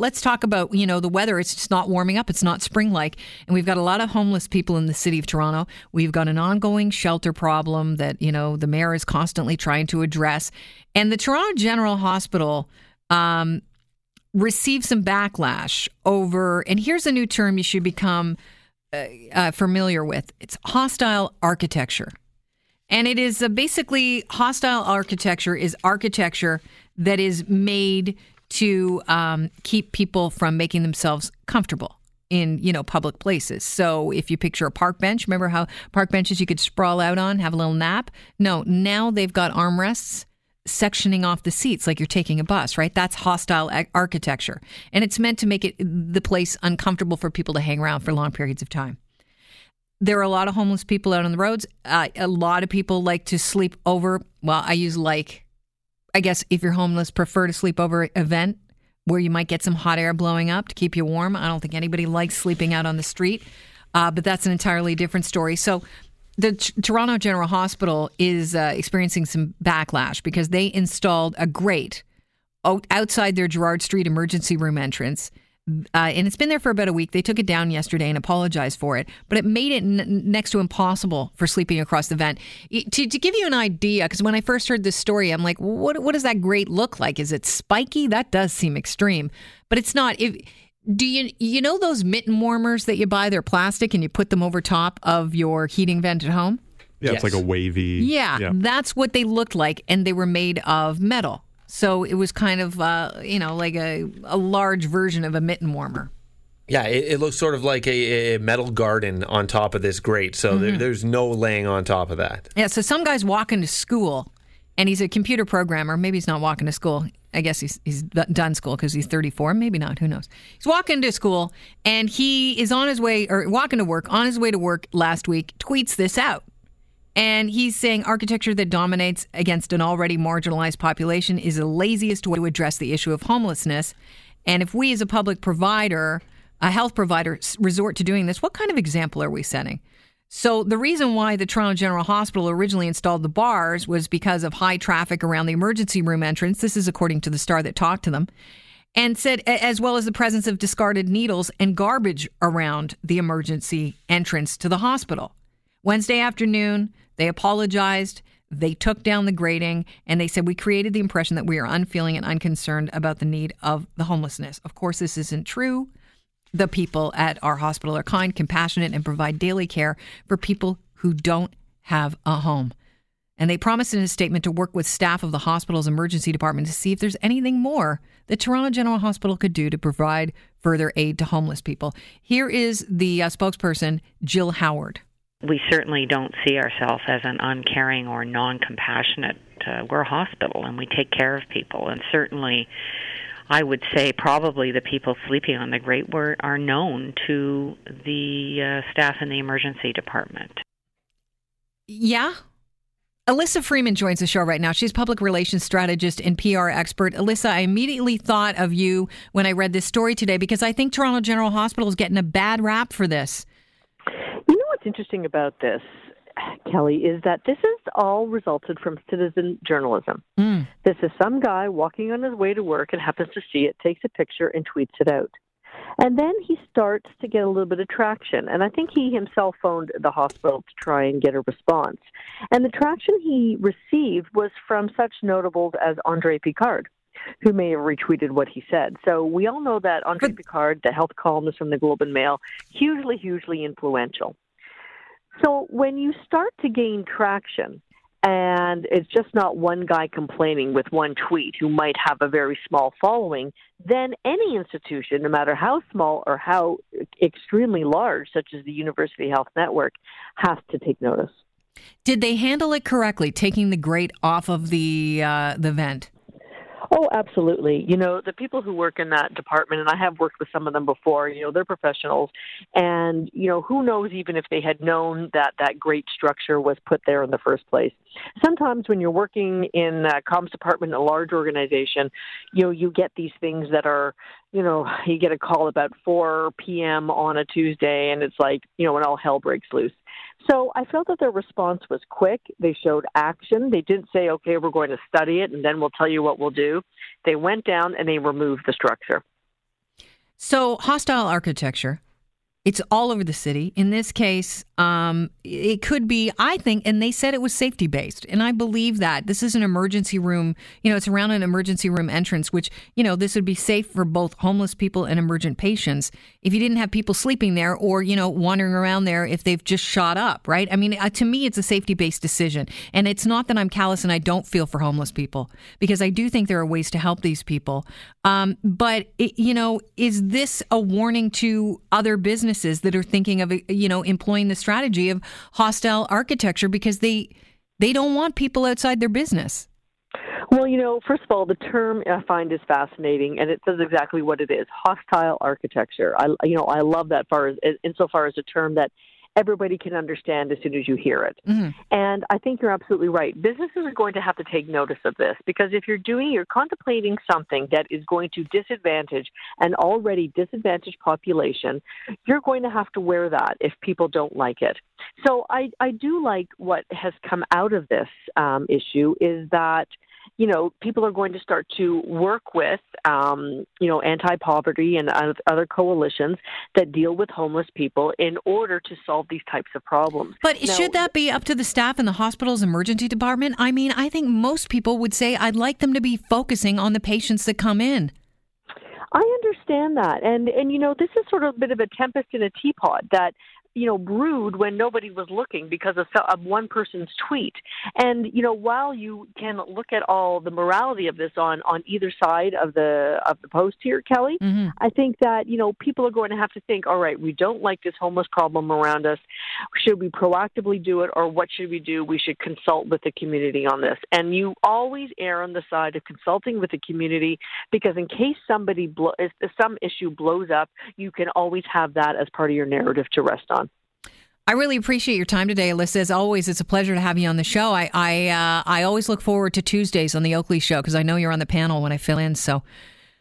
let's talk about you know the weather. It's just not warming up. It's not spring like, and we've got a lot of homeless people in the city of Toronto. We've got an ongoing shelter problem that you know the mayor is constantly trying to address, and the Toronto General Hospital. Um, received some backlash over, and here's a new term you should become uh, uh, familiar with. It's hostile architecture. And it is uh, basically hostile architecture is architecture that is made to um, keep people from making themselves comfortable in you know public places. So if you picture a park bench, remember how park benches you could sprawl out on, have a little nap? No, now they've got armrests sectioning off the seats like you're taking a bus, right? That's hostile architecture. And it's meant to make it the place uncomfortable for people to hang around for long periods of time. There are a lot of homeless people out on the roads. Uh, a lot of people like to sleep over. Well, I use like, I guess if you're homeless, prefer to sleep over event where you might get some hot air blowing up to keep you warm. I don't think anybody likes sleeping out on the street, uh, but that's an entirely different story. So the T- Toronto General Hospital is uh, experiencing some backlash because they installed a grate outside their Gerrard Street emergency room entrance. Uh, and it's been there for about a week. They took it down yesterday and apologized for it, but it made it n- next to impossible for sleeping across the vent. To, to give you an idea, because when I first heard this story, I'm like, what, what does that grate look like? Is it spiky? That does seem extreme, but it's not. If, do you you know those mitten warmers that you buy? They're plastic and you put them over top of your heating vent at home. Yeah, yes. it's like a wavy. Yeah, yeah, that's what they looked like, and they were made of metal. So it was kind of uh, you know like a a large version of a mitten warmer. Yeah, it, it looks sort of like a, a, metal garden on top of this grate. So mm-hmm. there, there's no laying on top of that. Yeah, so some guy's walking to school and he's a computer programmer. Maybe he's not walking to school. I guess he's he's done school because he's 34. Maybe not. Who knows? He's walking to school and he is on his way or walking to work. On his way to work last week, tweets this out. And he's saying architecture that dominates against an already marginalized population is the laziest way to address the issue of homelessness. And if we as a public provider, a health provider, resort to doing this, what kind of example are we setting? So, the reason why the Toronto General Hospital originally installed the bars was because of high traffic around the emergency room entrance. This is according to the star that talked to them. And said, as well as the presence of discarded needles and garbage around the emergency entrance to the hospital. Wednesday afternoon, they apologized. They took down the grating and they said, We created the impression that we are unfeeling and unconcerned about the need of the homelessness. Of course, this isn't true the people at our hospital are kind, compassionate, and provide daily care for people who don't have a home. And they promised in a statement to work with staff of the hospital's emergency department to see if there's anything more that Toronto General Hospital could do to provide further aid to homeless people. Here is the uh, spokesperson, Jill Howard. We certainly don't see ourselves as an uncaring or non compassionate. Uh, we're a hospital and we take care of people. And certainly, I would say probably the people sleeping on the grate were are known to the uh, staff in the emergency department. Yeah. Alyssa Freeman joins the show right now. She's public relations strategist and PR expert. Alyssa, I immediately thought of you when I read this story today because I think Toronto General Hospital is getting a bad rap for this. What's interesting about this Kelly, is that this has all resulted from citizen journalism. Mm. This is some guy walking on his way to work and happens to see it, takes a picture, and tweets it out. And then he starts to get a little bit of traction. And I think he himself phoned the hospital to try and get a response. And the traction he received was from such notables as Andre Picard, who may have retweeted what he said. So we all know that Andre Picard, the health columnist from the Globe and Mail, hugely, hugely influential. So when you start to gain traction, and it's just not one guy complaining with one tweet who might have a very small following, then any institution, no matter how small or how extremely large, such as the University Health Network, has to take notice. Did they handle it correctly, taking the grate off of the uh, the vent? Oh, absolutely. You know, the people who work in that department, and I have worked with some of them before, you know, they're professionals. And, you know, who knows even if they had known that that grate structure was put there in the first place. Sometimes when you're working in a comms department in a large organization, you know, you get these things that are, you know, you get a call about 4 p.m. on a Tuesday, and it's like, you know, when all hell breaks loose. So I felt that their response was quick. They showed action. They didn't say, okay, we're going to study it and then we'll tell you what we'll do. They went down and they removed the structure. So, hostile architecture it's all over the city. In this case, um, it could be, I think, and they said it was safety based. And I believe that. This is an emergency room, you know, it's around an emergency room entrance, which, you know, this would be safe for both homeless people and emergent patients if you didn't have people sleeping there or, you know, wandering around there if they've just shot up, right? I mean, uh, to me, it's a safety based decision. And it's not that I'm callous and I don't feel for homeless people because I do think there are ways to help these people. Um, but, it, you know, is this a warning to other businesses? Businesses that are thinking of you know employing the strategy of hostile architecture because they they don't want people outside their business. Well, you know, first of all, the term I find is fascinating, and it says exactly what it is: hostile architecture. I, you know, I love that far as insofar as a term that everybody can understand as soon as you hear it. Mm-hmm. And I think you're absolutely right. Businesses are going to have to take notice of this because if you're doing, you're contemplating something that is going to disadvantage an already disadvantaged population, you're going to have to wear that if people don't like it. So I, I do like what has come out of this um, issue is that you know, people are going to start to work with, um, you know, anti-poverty and other coalitions that deal with homeless people in order to solve these types of problems. But now, should that be up to the staff in the hospital's emergency department? I mean, I think most people would say I'd like them to be focusing on the patients that come in. I understand that, and and you know, this is sort of a bit of a tempest in a teapot. That you know, brewed when nobody was looking because of, of one person's tweet. And you know, while you can look at all the morality of this on on either side of the of the post here, Kelly, mm-hmm. I think that you know people are going to have to think, all right, we don't like this homeless problem around us. Should we proactively do it, or what should we do? We should consult with the community on this. And you always err on the side of consulting with the community because in case somebody blow, if some issue blows up, you can always have that as part of your narrative to rest on. I really appreciate your time today, Alyssa. As always, it's a pleasure to have you on the show. I I, uh, I always look forward to Tuesdays on the Oakley Show because I know you're on the panel when I fill in. So,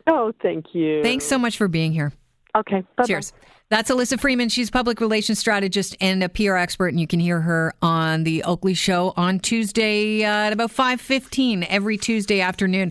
oh, thank you. Thanks so much for being here. Okay. Bye-bye. Cheers. That's Alyssa Freeman. She's public relations strategist and a PR expert, and you can hear her on the Oakley Show on Tuesday uh, at about five fifteen every Tuesday afternoon.